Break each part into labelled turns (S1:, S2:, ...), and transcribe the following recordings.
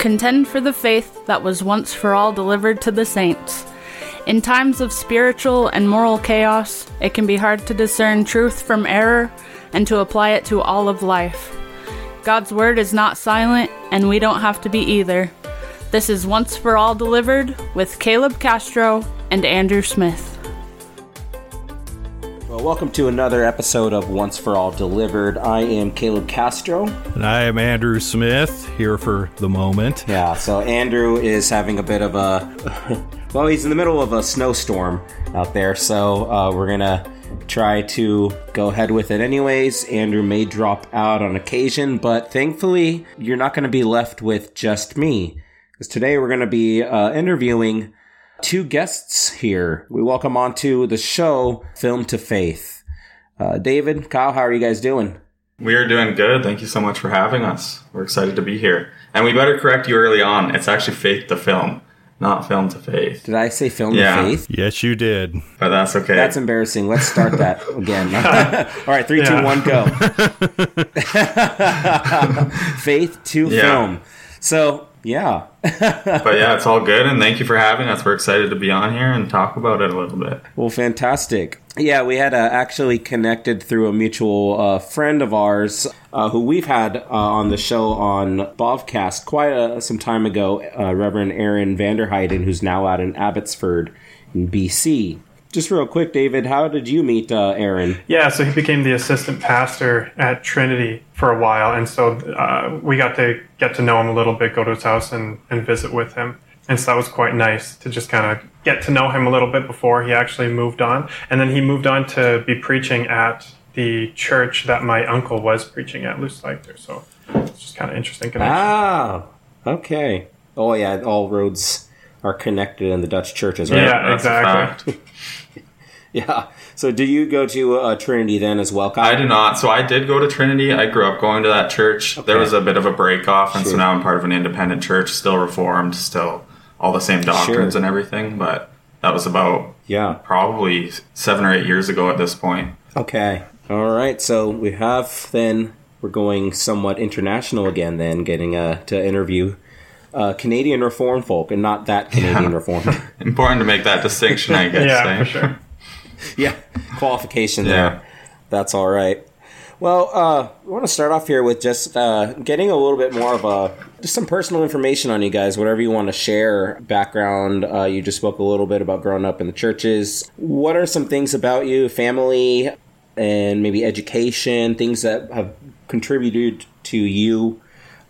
S1: Contend for the faith that was once for all delivered to the saints. In times of spiritual and moral chaos, it can be hard to discern truth from error and to apply it to all of life. God's word is not silent, and we don't have to be either. This is Once for All Delivered with Caleb Castro and Andrew Smith.
S2: Well, welcome to another episode of Once for All Delivered. I am Caleb Castro.
S3: And I am Andrew Smith, here for the moment.
S2: Yeah, so Andrew is having a bit of a. well, he's in the middle of a snowstorm out there, so uh, we're going to try to go ahead with it anyways. Andrew may drop out on occasion, but thankfully, you're not going to be left with just me. Because today we're going to be uh, interviewing two guests here. We welcome onto the show Film to Faith. Uh, David, Kyle, how are you guys doing?
S4: We are doing good. Thank you so much for having us. We're excited to be here. And we better correct you early on. It's actually Faith to Film, not Film to Faith.
S2: Did I say Film
S4: Yeah.
S2: to Faith?
S3: Yes, you did.
S4: But that's okay.
S2: That's embarrassing. Let's start that again. All right, three, two, one, go. Faith to
S4: Yeah.
S2: film. So, yeah.
S4: but yeah, it's all good. And thank you for having us. We're excited to be on here and talk about it a little bit.
S2: Well, fantastic. Yeah, we had uh, actually connected through a mutual uh, friend of ours uh, who we've had uh, on the show on Bavcast quite uh, some time ago, uh, Reverend Aaron Vanderheiden, who's now out in Abbotsford in BC. Just real quick, David, how did you meet uh, Aaron?
S5: Yeah, so he became the assistant pastor at Trinity for a while, and so uh, we got to get to know him a little bit, go to his house and, and visit with him. And so that was quite nice to just kind of get to know him a little bit before he actually moved on. And then he moved on to be preaching at the church that my uncle was preaching at, Luce Leiter. So it's just kind of interesting connection.
S2: Ah, okay. Oh, yeah, all roads are connected in the Dutch churches, right?
S5: Yeah,
S4: That's
S5: exactly.
S4: fact.
S2: Yeah. So, do you go to uh, Trinity then as well, Kyle?
S4: I do not. So I did go to Trinity. I grew up going to that church. There was a bit of a break off, and
S2: Sure.
S4: so now I'm part of an independent church, still reformed, still all the same doctrines
S2: Sure.
S4: and everything. But that was about
S2: Yeah.
S4: probably seven or eight years ago at this point.
S2: Okay. All right. So we have then we're going somewhat international again. Then getting uh, to interview uh, Canadian Reformed folk, and not that Canadian
S4: Yeah.
S2: Reformed.
S4: Important to make that distinction, I guess.
S5: Yeah,
S4: eh?
S5: for sure.
S2: yeah, qualification
S4: Yeah.
S2: there. That's all right. Well, uh, I want to start off here with just uh, getting a little bit more of a just some personal information on you guys. Whatever you want to share, background. Uh, you just spoke a little bit about growing up in the churches. What are some things about you, family, and maybe education, things that have contributed to you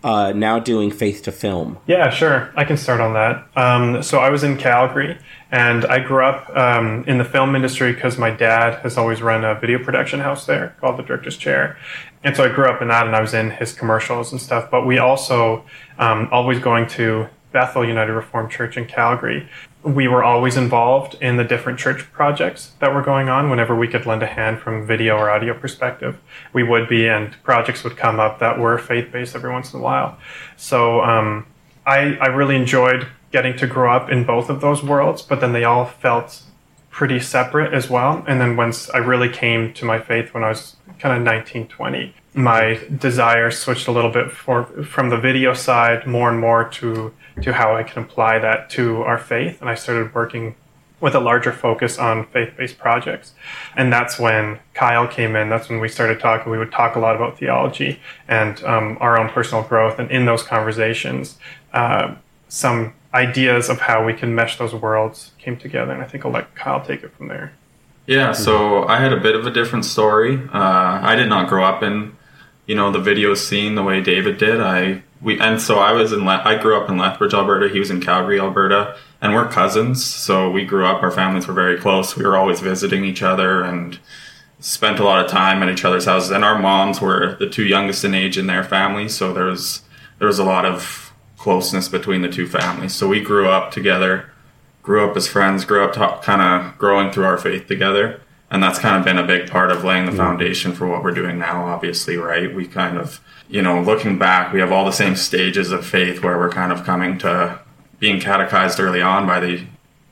S2: uh, now doing faith to film?
S5: Yeah, sure. I can start on that. Um, so I was in Calgary, and I grew up um, in the film industry because my dad has always run a video production house there called the Director's Chair, and so I grew up in that, and I was in his commercials and stuff. But we also um, always going to Bethel United Reformed Church in Calgary. We were always involved in the different church projects that were going on. Whenever we could lend a hand from video or audio perspective, we would be, and projects would come up that were faith based every once in a while. So um, I, I really enjoyed getting to grow up in both of those worlds, but then they all felt pretty separate as well. And then once I really came to my faith when I was kind of 19, 20, my desire switched a little bit for, from the video side more and more to, to how I can apply that to our faith. And I started working with a larger focus on faith-based projects. And that's when Kyle came in. That's when we started talking. We would talk a lot about theology and um, our own personal growth. And in those conversations, uh, some ideas of how we can mesh those worlds came together. And I think I'll let Kyle take it from there.
S4: Yeah, so I had a bit of a different story. Uh, I did not grow up in, you know, the video scene the way David did. I we and so I was in. Le- I grew up in Lethbridge, Alberta. He was in Calgary, Alberta, and we're cousins. So we grew up. Our families were very close. We were always visiting each other and spent a lot of time at each other's houses. And our moms were the two youngest in age in their family, so there was there was a lot of closeness between the two families. So we grew up together grew up as friends, grew up kind of growing through our faith together. And that's kind of been a big part of laying the foundation for what we're doing now, obviously, right? We kind of, you know, looking back, we have all the same stages of faith where we're kind of coming to being catechized early on by the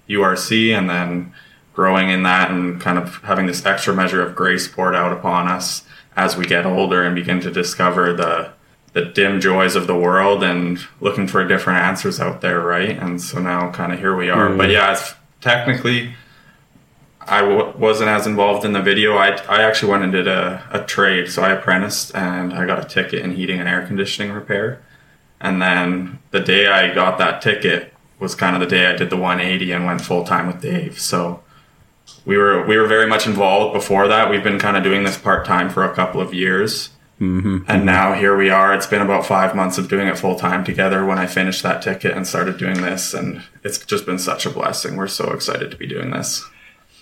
S4: URC and then growing in that and kind of having this extra measure of grace poured out upon us as we get older and begin to discover the the dim joys of the world and looking for different answers out there, right? And so now, kind of here we are. Mm. But yeah, it's technically. I w- wasn't as involved in the video. I, I actually went and did a, a trade. So I apprenticed and I got a ticket in heating and air conditioning repair. And then the day I got that ticket was kind of the day I did the 180 and went full time with Dave. So we were we were very much involved before that. We've been kind of doing this part time for a couple of years, mm-hmm. and now here we are. It's been about five months of doing it full time together. When I finished that ticket and started doing this, and it's just been such a blessing. We're so excited to be doing this.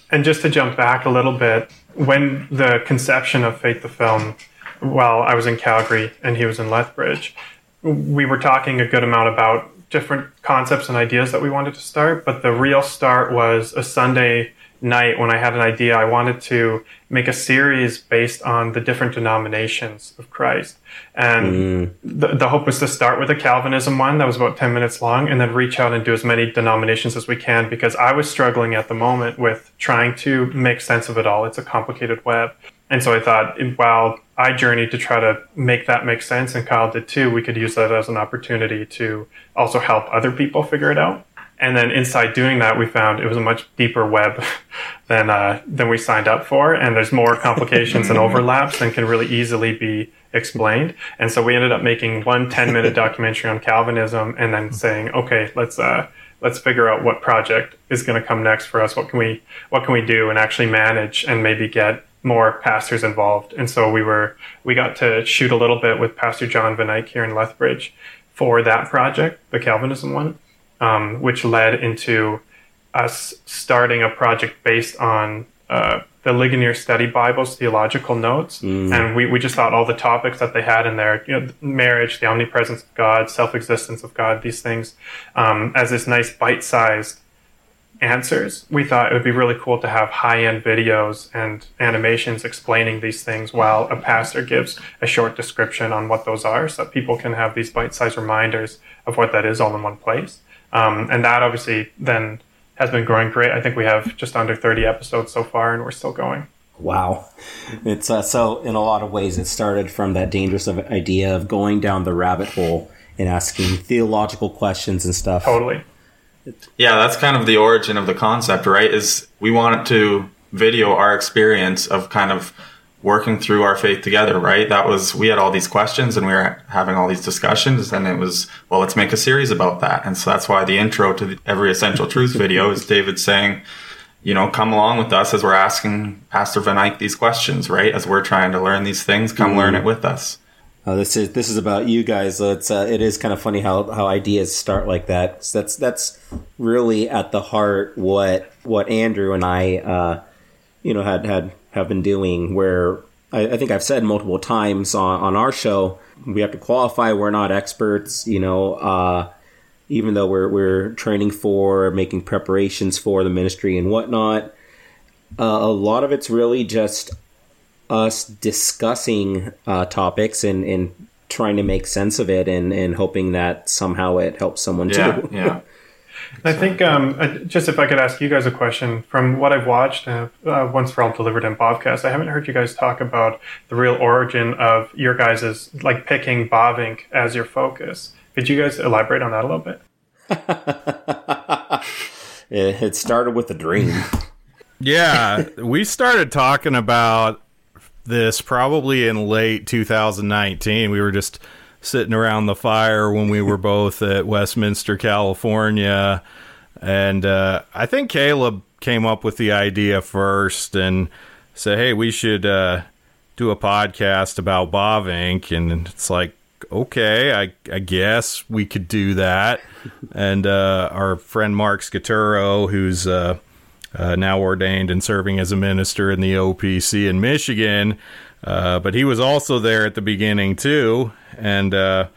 S5: And just to jump back a little bit, when the conception of Faith to Film, while I was in Calgary and he was in Lethbridge, we were talking a good amount about different concepts and ideas that we wanted to start, but the real start was a Sunday night when I had an idea. I wanted to make a series based on the different denominations of Christ. And mm. the, the hope was to start with a Calvinism one that was about 10 minutes long and then reach out and do as many denominations as we can because I was struggling at the moment with trying to make sense of it all. It's a complicated web. And so I thought, while I journeyed to try to make that make sense, and Kyle did too, we could use that as an opportunity to also help other people figure it out. And then inside doing that, we found it was a much deeper web than uh, than we signed up for, and there's more complications and overlaps than can really easily be explained. And so we ended up making one 10 minute documentary on Calvinism, and then saying, okay, let's uh, let's figure out what project is going to come next for us. What can we what can we do and actually manage and maybe get more pastors involved. And so we were we got to shoot a little bit with Pastor John Van Eyck here in Lethbridge for that project, the Calvinism one um, which led into us starting a project based on uh, the Ligonier Study Bible's theological notes. Mm. And we, we just thought all the topics that they had in there, you know, marriage, the omnipresence of God, self existence of God, these things, um, as this nice bite sized answers. We thought it would be really cool to have high end videos and animations explaining these things while a pastor gives a short description on what those are so that people can have these bite sized reminders of what that is all in one place. Um, and that obviously then has been growing great. I think we have just under 30 episodes so far, and we're still going.
S2: Wow. It's uh, so, in a lot of ways, it started from that dangerous idea of going down the rabbit hole and asking theological questions and stuff.
S5: Totally.
S4: Yeah, that's kind of the origin of the concept, right? Is we wanted to video our experience of kind of working through our faith together, right? That was, we had all these questions and we were having all these discussions and it was, well, let's make a series about that. And so that's why the intro to the, every essential truth video is David saying, you know, come along with us as we're asking Pastor Van Eyck these questions, right? As we're trying to learn these things, come mm-hmm. learn it with us.
S2: Uh, this is this is about you guys. It's uh, it is kind of funny how, how ideas start like that. That's that's really at the heart what what Andrew and I, uh, you know, had had have been doing where I, I think I've said multiple times on, on our show, we have to qualify. We're not experts, you know, uh, even though we're, we're training for, making preparations for the ministry and whatnot. Uh, a lot of it's really just us discussing uh, topics and, and trying to make sense of it and, and hoping that somehow it helps someone
S4: yeah,
S2: too.
S4: yeah.
S5: I think um, just if I could ask you guys a question from what I've watched, uh, uh, Once for All Delivered in Bavcast, I haven't heard you guys talk about the real origin of your guys' like picking Bavinck as your focus. Could you guys elaborate on that a little bit?
S2: it started with a dream.
S3: yeah, we started talking about this probably in late 2019. We were just sitting around the fire when we were both at Westminster, California. And uh, I think Caleb came up with the idea first and said, hey, we should uh, do a podcast about Bavinck. And it's like, okay, I, I guess we could do that. and uh, our friend Mark Scaturo, who's uh, uh, now ordained and serving as a minister in the OPC in Michigan, uh, but he was also there at the beginning too. And uh,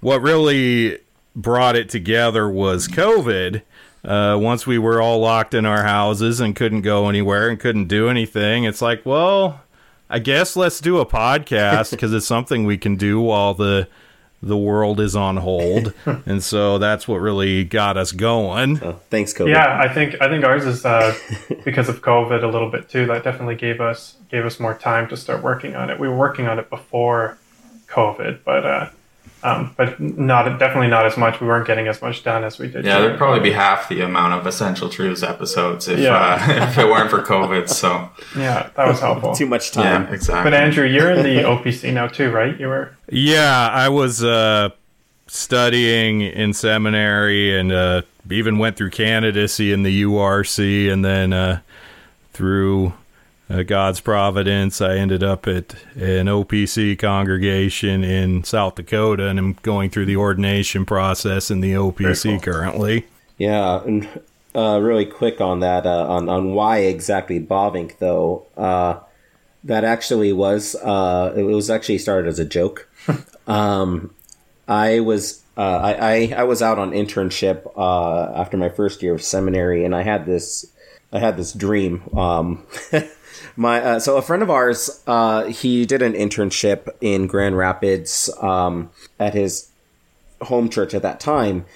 S3: what really brought it together was COVID. Uh, once we were all locked in our houses and couldn't go anywhere and couldn't do anything, it's like, well, I guess let's do a podcast because it's something we can do while the the world is on hold, and so that's what really got us going.
S2: Oh, thanks, COVID.
S5: Yeah, I think I think ours is uh, because of COVID a little bit too. That definitely gave us gave us more time to start working on it. We were working on it before COVID, but uh, um, but not definitely not as much. We weren't getting as much done as we did.
S4: Yeah, there'd probably be half the amount of Essential Truths episodes if
S5: Yeah.
S4: uh, if it weren't for COVID. So
S5: yeah, that was helpful.
S2: Too much time.
S4: yeah, exactly.
S5: But Andrew, you're in the OPC now too, right? You were.
S3: Yeah, I was uh, studying in seminary and uh, even went through candidacy in the URC, and then uh, through uh, God's providence, I ended up at an OPC congregation in South Dakota, and I'm going through the ordination process in the OPC
S5: cool.
S3: currently.
S2: Yeah, and uh, really quick on that, uh, on on why exactly Bavinck though. Uh, that actually was uh, it was actually started as a joke. um, I was uh, I, I I was out on internship uh, after my first year of seminary, and I had this I had this dream. Um, my uh, so a friend of ours uh, he did an internship in Grand Rapids um, at his home church at that time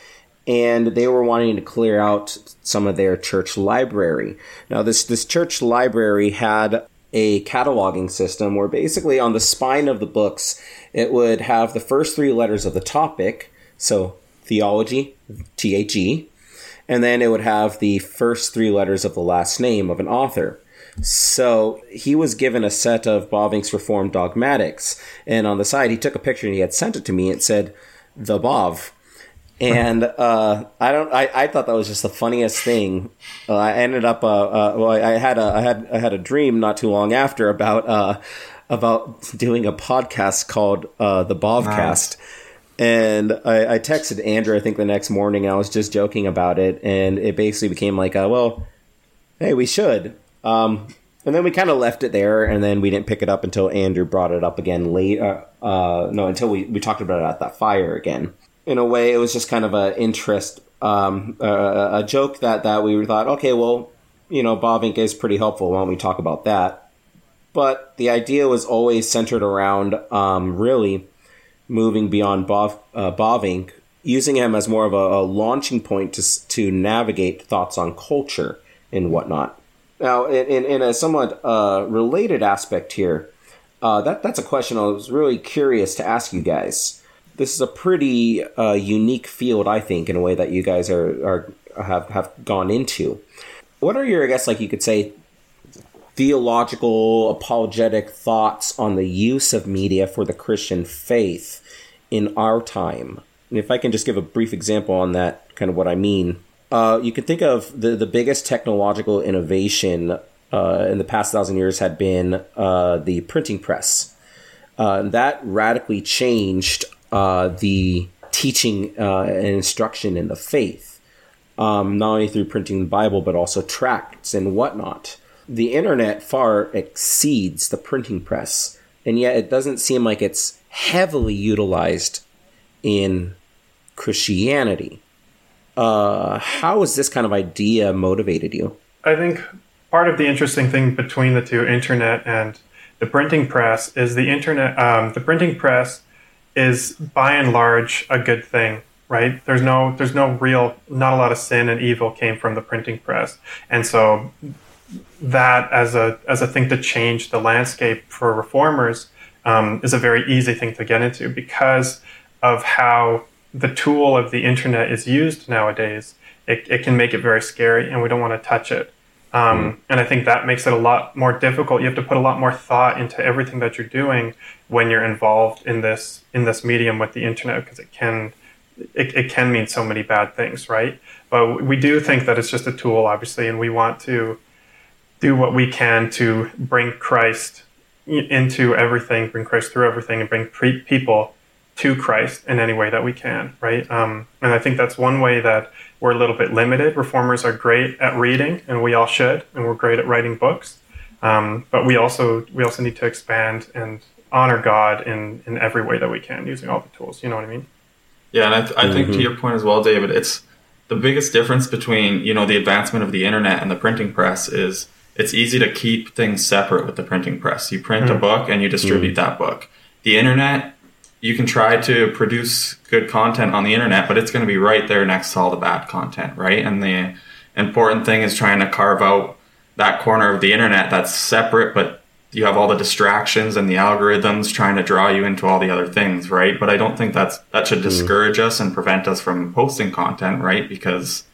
S2: and they were wanting to clear out some of their church library. Now, this this church library had a cataloging system where basically on the spine of the books it would have the first three letters of the topic, so theology, T H E, and then it would have the first three letters of the last name of an author. So he was given a set of Bavinck's Reformed Dogmatics, and on the side he took a picture and he had sent it to me. It said, "The Bov." and uh, I don't. I, I thought that was just the funniest thing. Uh, I ended up. Uh, uh, well, I had a. I had. I had a dream not too long after about. Uh, about doing a podcast called uh, the Bavcast. And I, I texted Andrew, I think the next morning. I was just joking about it, and it basically became like, uh, "Well, hey, we should." Um, and then we kind of left it there, and then we didn't pick it up until Andrew brought it up again late. Uh, uh, no, until we, we talked about it at that fire again. In a way, it was just kind of a interest, um, a joke that that we thought, okay, well, you know, Bavinck is pretty helpful. Why don't we talk about that? But the idea was always centered around um, really moving beyond Bov, uh, Bavinck, using him as more of a, a launching point to to navigate thoughts on culture and whatnot. Now, in, in, a somewhat uh, related aspect here, uh, that that's a question I was really curious to ask you guys. This is a pretty uh, unique field, I think, in a way that you guys are, are have have gone into. What are your, I guess, like you could say, theological, apologetic thoughts on the use of media for the Christian faith in our time? And if I can just give a brief example on that, kind of what I mean, uh, you can think of the, the biggest technological innovation uh, in the past thousand years had been uh, the printing press. Uh, that radically changed uh, the teaching uh, and instruction in the faith, um, not only through printing the Bible, but also tracts and whatnot. The internet far exceeds the printing press, and yet it doesn't seem like it's heavily utilized in Christianity. Uh, how has this kind of idea motivated you?
S5: I think part of the interesting thing between the two, internet and the printing press, is the internet. Um, the printing press is by and large a good thing, right? There's no, there's no real, not a lot of sin and evil came from the printing press, and so that as a as a thing to change the landscape for reformers um, is a very easy thing to get into because of how the tool of the internet is used nowadays. It, it can make it very scary, and we don't want to touch it. Um, And I think that makes it a lot more difficult. You have to put a lot more thought into everything that you're doing when you're involved in this in this medium with the internet, because it can it, it can mean so many bad things, right? But we do think that it's just a tool, obviously, and we want to do what we can to bring Christ into everything, bring Christ through everything, and bring pre- people to Christ in any way that we can, right? Um, and I think that's one way that we're a little bit limited. Reformers are great at reading, and we all should, and we're great at writing books. Um, but we also we also need to expand and honor God in in every way that we can using all the tools. You know what I mean?
S4: Yeah, and I, th- I think to your point as well, David, it's the biggest difference between you know the advancement of the internet and the printing press is it's easy to keep things separate with the printing press. You print a hmm. book and you distribute hmm. that book. The internet, you can try to produce good content on the internet, but it's going to be right there next to all the bad content, right? And the important thing is trying to carve out that corner of the internet that's separate but you have all the distractions and the algorithms trying to draw you into all the other things, right? But I don't think that's that should hmm. discourage us and prevent us from posting content, right? Because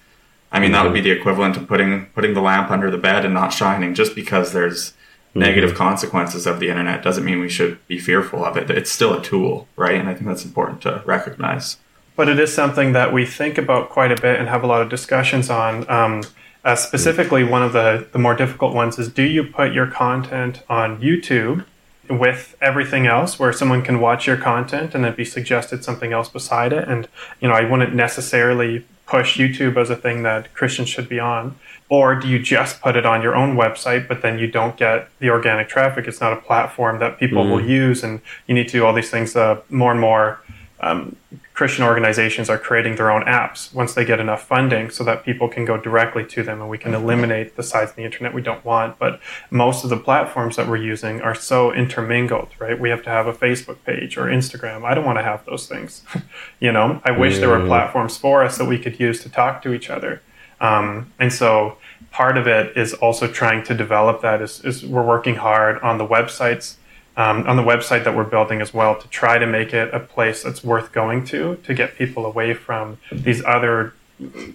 S4: I mean, that would be the equivalent of putting putting the lamp under the bed and not shining. Just because there's negative consequences of the internet doesn't mean we should be fearful of it. It's still a tool, right? And I think that's important to recognize.
S5: But it is something that we think about quite a bit and have a lot of discussions on. Um, uh, specifically, one of the, the more difficult ones is do you put your content on YouTube with everything else where someone can watch your content and then be suggested something else beside it? And, you know, I wouldn't necessarily push YouTube as a thing that Christians should be on? Or do you just put it on your own website, but then you don't get the organic traffic? It's not a platform that people mm. will use, and you need to do all these things. Uh, more and more um, Christian organizations are creating their own apps once they get enough funding so that people can go directly to them and we can eliminate the sides of the internet we don't want. But most of the platforms that we're using are so intermingled, right? We have to have a Facebook page or Instagram. I don't want to have those things. you know, I wish there were platforms for us that we could use to talk to each other. Um, and so part of it is also trying to develop that is, is we're working hard on the websites um, on the website that we're building as well to try to make it a place that's worth going to to get people away from these other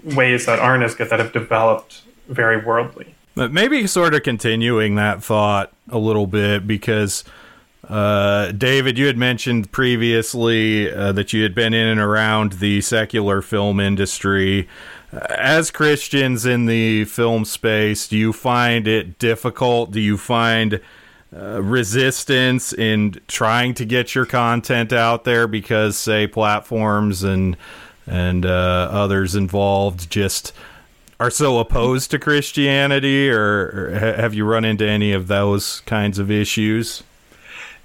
S5: ways that aren't as good that have developed very worldly.
S3: But maybe sort of continuing that thought a little bit because. Uh, David, you had mentioned previously uh, that you had been in and around the secular film industry. As Christians in the film space, do you find it difficult? Do you find uh, resistance in trying to get your content out there because, say, platforms and and uh, others involved just are so opposed to Christianity, or, or have you run into any of those kinds of issues?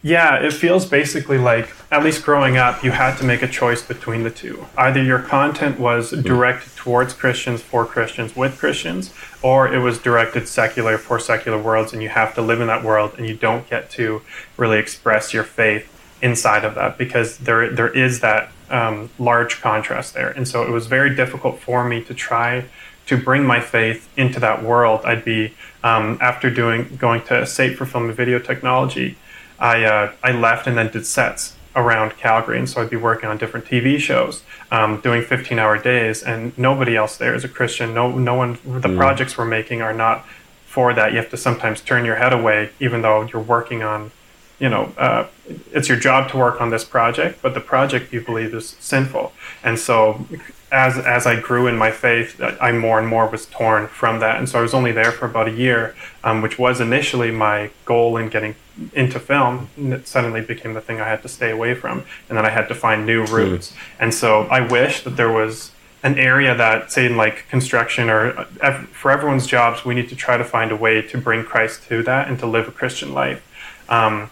S5: Yeah, it feels basically like, at least growing up, you had to make a choice between the two. Either your content was hmm. directed towards Christians, for Christians, with Christians, or it was directed secular for secular worlds, and you have to live in that world, and you don't get to really express your faith inside of that because there there is that um, large contrast there. And so it was very difficult for me to try to bring my faith into that world. I'd be um, after doing going to SAIT for film and video technology. I uh, I left and then did sets around Calgary, and so I'd be working on different TV shows, um, doing 15-hour days, and nobody else there is a Christian. No, no one. The mm. projects we're making are not for that. You have to sometimes turn your head away, even though you're working on, you know, uh, it's your job to work on this project, but the project you believe is sinful, and so as as I grew in my faith, I more and more was torn from that, and so I was only there for about a year, um, which was initially my goal in getting into film. And it suddenly became the thing I had to stay away from, and then I had to find new hmm. routes. Mm. And so I wish that there was an area that, say, in like construction or uh, for everyone's jobs, we need to try to find a way to bring Christ to that and to live a Christian life. Um,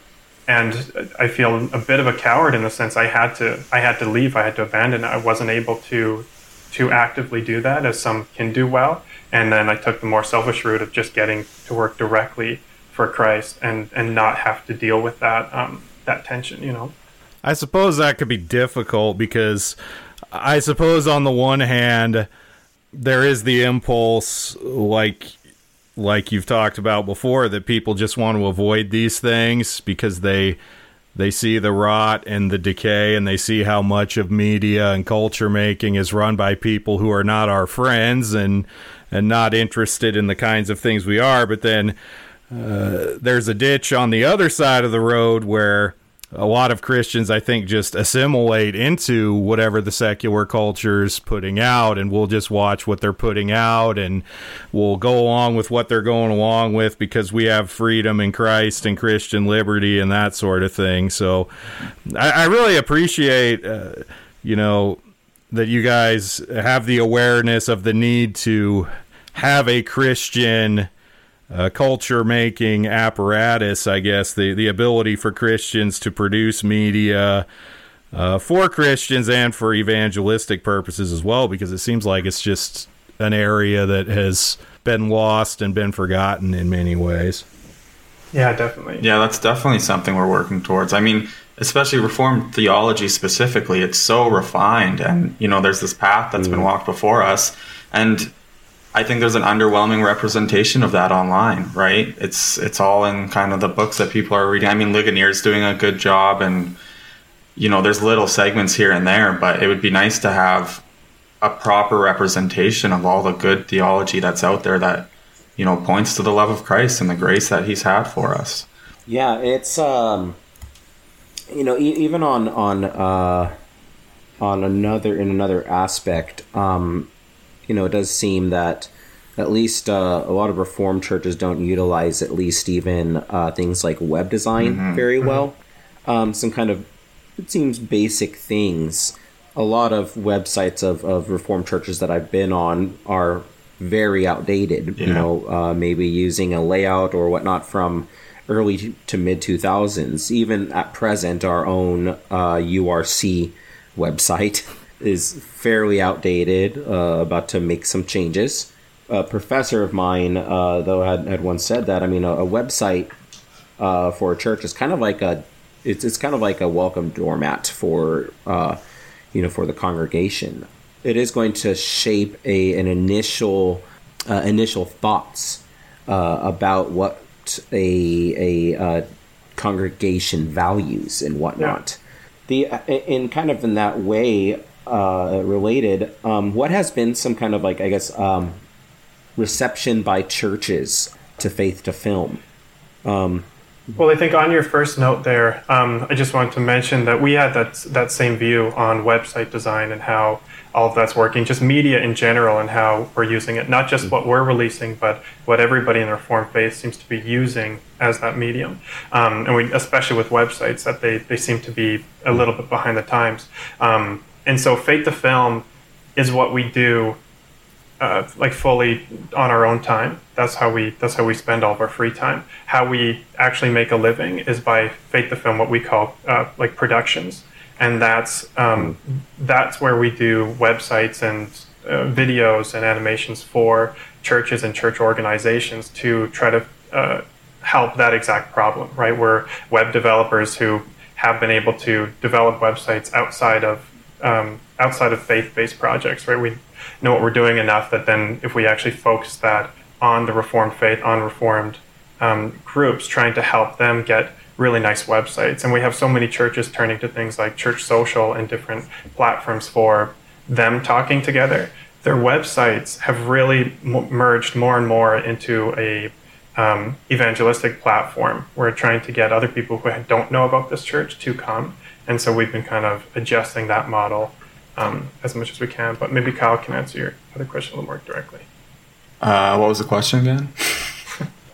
S5: and I feel a bit of a coward in the sense I had to I had to leave I had to abandon. I wasn't able to to actively do that as some can do well. And then I took the more selfish route of just getting to work directly for Christ and and not have to deal with that um, that tension you know?
S3: I suppose that could be difficult because I suppose on the one hand there is the impulse like like you've talked about before that people just want to avoid these things because they they see the rot and the decay and they see how much of media and culture making is run by people who are not our friends and and not interested in the kinds of things we are. But then uh, there's a ditch on the other side of the road where a lot of Christians, I think, just assimilate into whatever the secular culture is putting out, and we'll just watch what they're putting out, and we'll go along with what they're going along with because we have freedom in Christ and Christian liberty and that sort of thing. So, I, I really appreciate, uh, you know, that you guys have the awareness of the need to have a Christian uh, culture making apparatus, I guess, the, the ability for Christians to produce media uh, for Christians and for evangelistic purposes as well, because it seems like it's just an area that has been lost and been forgotten in many ways.
S5: Yeah, definitely.
S4: Yeah, that's definitely something we're working towards. I mean, especially Reformed theology specifically, it's so refined, and you know, there's this path that's mm. been walked before us, and I think there's an underwhelming representation of that online, right? It's it's all in kind of the books that people are reading. I mean, Ligonier's doing a good job, and you know, there's little segments here and there, but it would be nice to have a proper representation of all the good theology that's out there that you know points to the love of Christ and the grace that He's had for us.
S2: Yeah, it's um, you know, e- even on on uh, on another in another aspect, um, you know, it does seem that at least uh, a lot of Reformed churches don't utilize at least even uh, things like web design very well. Um, some kind of it seems basic things. A lot of websites of, of Reformed churches that I've been on are very outdated. You know, uh, maybe using a layout or whatnot from early to mid 2000s. Even at present, our own uh, URC website is fairly outdated, uh, about to make some changes. A professor of mine, uh, though, had, had once said that. I mean, a, a website uh, for a church is kind of like a it's, it's kind of like a welcome doormat for uh, you know for the congregation. It is going to shape a an initial uh, initial thoughts uh, about what a a uh, congregation values and whatnot. The in kind of in that way uh, related. Um, what has been some kind of like I guess um, reception by churches to faith to film?
S5: Well, I think on your first note there, um, I just wanted to mention that we had that that same view on website design and how all of that's working, just media in general and how we're using it, not just what we're releasing, but what everybody in the Reformed faith seems to be using as that medium. Um, and we, especially with websites, that they, they seem to be a little bit behind the times. Um, and so, faith to film is what we do uh, like fully on our own time. That's how we that's how we spend all of our free time. How we actually make a living is by faith to film, what we call uh, like productions, and that's um, that's where we do websites and uh, videos and animations for churches and church organizations to try to uh, help that exact problem. Right, we're web developers who have been able to develop websites outside of um, outside of faith-based projects. Right, we know what we're doing enough that then if we actually focus that on the reformed faith on reformed um, groups trying to help them get really nice websites. And we have so many churches turning to things like church social and different platforms for them talking together. Their websites have really m- merged more and more into a um, evangelistic platform. We're trying to get other people who don't know about this church to come and so we've been kind of adjusting that model um, as much as we can. But maybe Kyle can answer your other question a little more directly.
S4: Uh, what was the question again?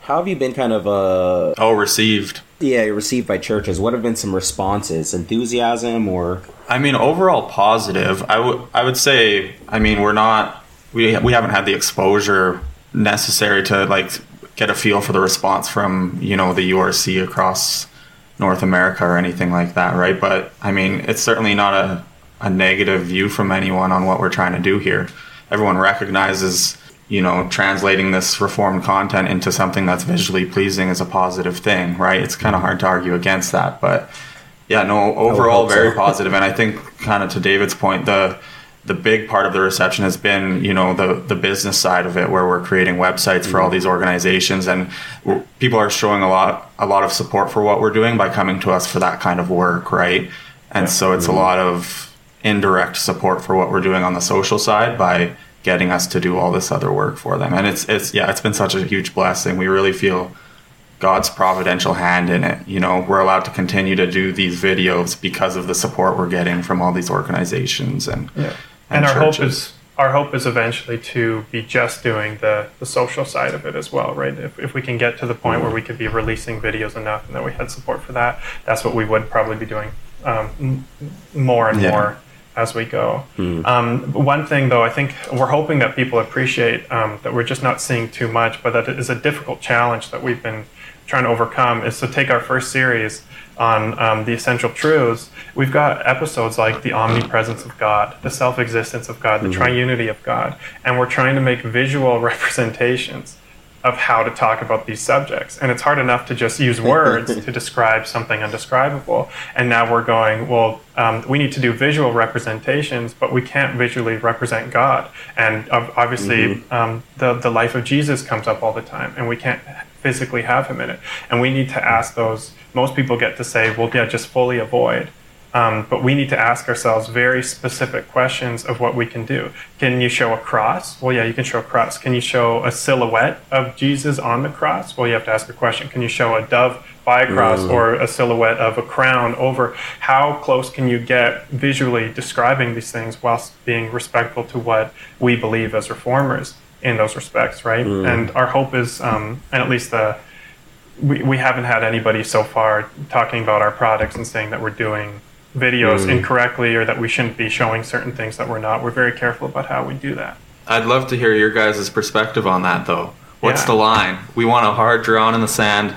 S2: How have you been kind of uh
S4: Oh, received.
S2: yeah received by churches? What have been some responses? Enthusiasm or
S4: I mean, overall positive. I would I would say. I mean, we're not we we haven't had the exposure necessary to like get a feel for the response from you know the URC across North America or anything like that, right? But I mean, it's certainly not a a negative view from anyone on what we're trying to do here. Everyone recognizes you know translating this reformed content into something that's visually pleasing is a positive thing, right? It's kind of hard to argue against that, but yeah, no, overall very positive, and I think kind of to David's point, the the big part of the reception has been, you know, the the business side of it, where we're creating websites for all mm-hmm. these organizations, and people are showing a lot a lot of support for what we're doing by coming to us for that kind of work, right? And so it's a mm-hmm. lot of indirect support for what we're doing on the social side by getting us to do all this other work for them, and it's it's yeah, it's been such a huge blessing. We really feel God's providential hand in it. You know, we're allowed to continue to do these videos because of the support we're getting from all these organizations and
S5: Yeah.
S4: And,
S5: And, our hope is our hope is eventually to be just doing the, the social side of it as well, right? If, if we can get to the point where we could be releasing videos enough and that we had support for that, that's what we would probably be doing um, m- more and
S4: Yeah.
S5: more as we go. Um, one thing, though, I think we're hoping that people appreciate um, that we're just not seeing too much, but that it is a difficult challenge that we've been trying to overcome is to take our first series on um, the essential truths. We've got episodes like the omnipresence of God, the self existence of God, the triunity of God, and we're trying to make visual representations of how to talk about these subjects. And it's hard enough to just use words to describe something undescribable. And now we're going, well, um, we need to do visual representations, but we can't visually represent God. And obviously, mm-hmm. um, the, the life of Jesus comes up all the time, and we can't physically have him in it. And we need to ask those, most people get to say, well, yeah, just fully avoid. Um, but we need to ask ourselves very specific questions of what we can do. Can you show a cross? Well, yeah, you can show a cross. Can you show a silhouette of Jesus on the cross? Well, you have to ask a question. Can you show a dove by a cross mm. or a silhouette of a crown over? How close can you get visually describing these things whilst being respectful to what we believe as reformers in those respects, right? Mm. And our hope is, um, and at least the we, we haven't had anybody so far talking about our products and saying that we're doing videos mm. incorrectly or that we shouldn't be showing certain things that we're not. We're very careful about how we do that.
S4: I'd love to hear your guys' perspective on that, though. What's yeah. the line? We want a hard drawn in the sand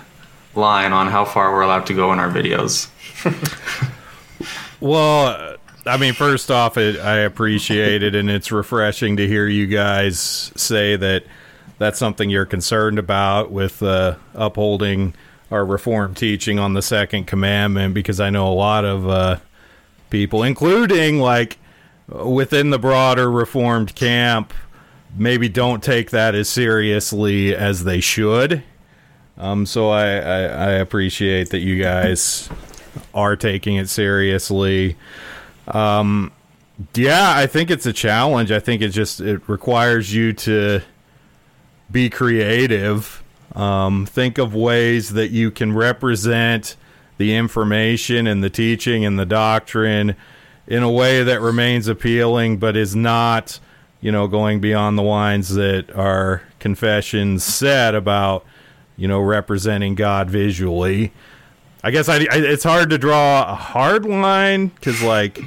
S4: line on how far we're allowed to go in our videos.
S3: well, I mean, first off, it, I appreciate it, and it's refreshing to hear you guys say that that's something you're concerned about with uh, upholding our reform teaching on the second commandment because I know a lot of uh, people, including like within the broader reformed camp, maybe don't take that as seriously as they should. Um, so I, I, I appreciate that you guys are taking it seriously. Um, yeah, I think it's a challenge. I think it just it requires you to be creative. Um, think of ways that you can represent the information and the teaching and the doctrine in a way that remains appealing, but is not, you know, going beyond the lines that our confessions said about, you know, representing God visually. I guess I, I it's hard to draw a hard line because, like,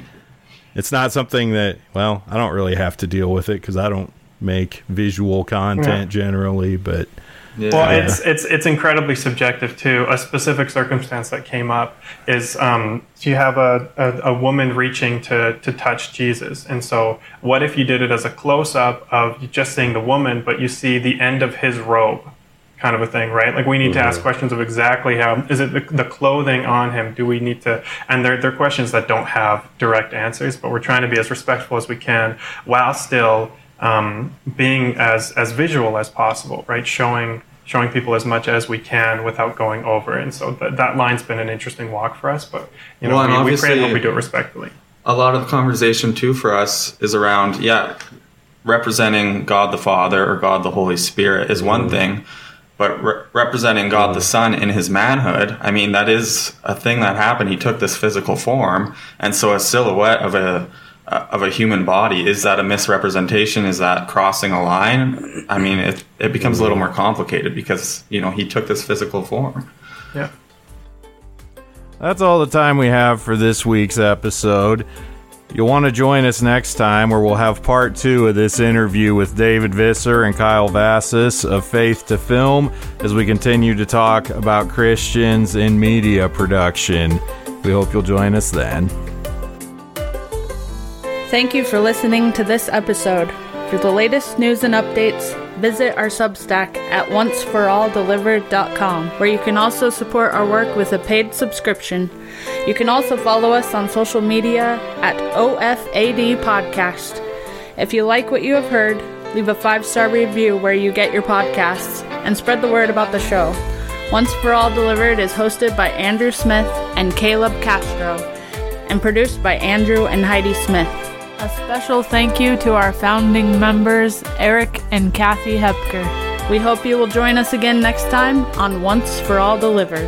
S3: it's not something that well i don't really have to deal with it because i don't make visual content yeah. generally but
S5: yeah. Well, it's it's it's incredibly subjective too. A specific circumstance that came up is um, you have a, a, a, woman reaching to to touch Jesus, and so what if you did it as a close up of just seeing the woman, but you see the end of his robe, kind of a thing, right? Like we need mm-hmm. to ask mm-hmm. questions of exactly how is it the, the, clothing on him? Do we need to? And they're they're questions that don't have direct answers, but we're trying to be as respectful as we can while still um, being as as visual as possible, right? Showing showing people as much as we can without going over. And so that that line's been an interesting walk for us, but you know well, we, we pray and hope we do it respectfully.
S4: A lot of the conversation too for us is around yeah representing God the Father or God the Holy Spirit is one mm-hmm. thing but re- representing God the Son in his manhood, I mean, that is a thing that happened. He took this physical form, and so a silhouette of a of a human body is that a misrepresentation? Is that crossing a line? I mean, it it becomes a little more complicated because you know he took this physical form.
S5: Yeah.
S3: That's all the time we have for this week's episode. You'll want to join us next time where we'll have part two of this interview with David Visser and Kyle Vassis of Faith to Film as we continue to talk about Christians in media production. We hope you'll join us then.
S1: Thank you for listening to this episode. For the latest news and updates, visit our Substack at onceforalldelivered.com, where you can also support our work with a paid subscription. You can also follow us on social media at OFAD Podcast. If you like what you have heard, leave a five star review where you get your podcasts and spread the word about the show. Once for All Delivered is hosted by Andrew Smith and Caleb Castro and produced by Andrew and Heidi Smith. A special thank you to our founding members, Eric and Kathy Hepker. We hope you will join us again next time on Once for All Delivered.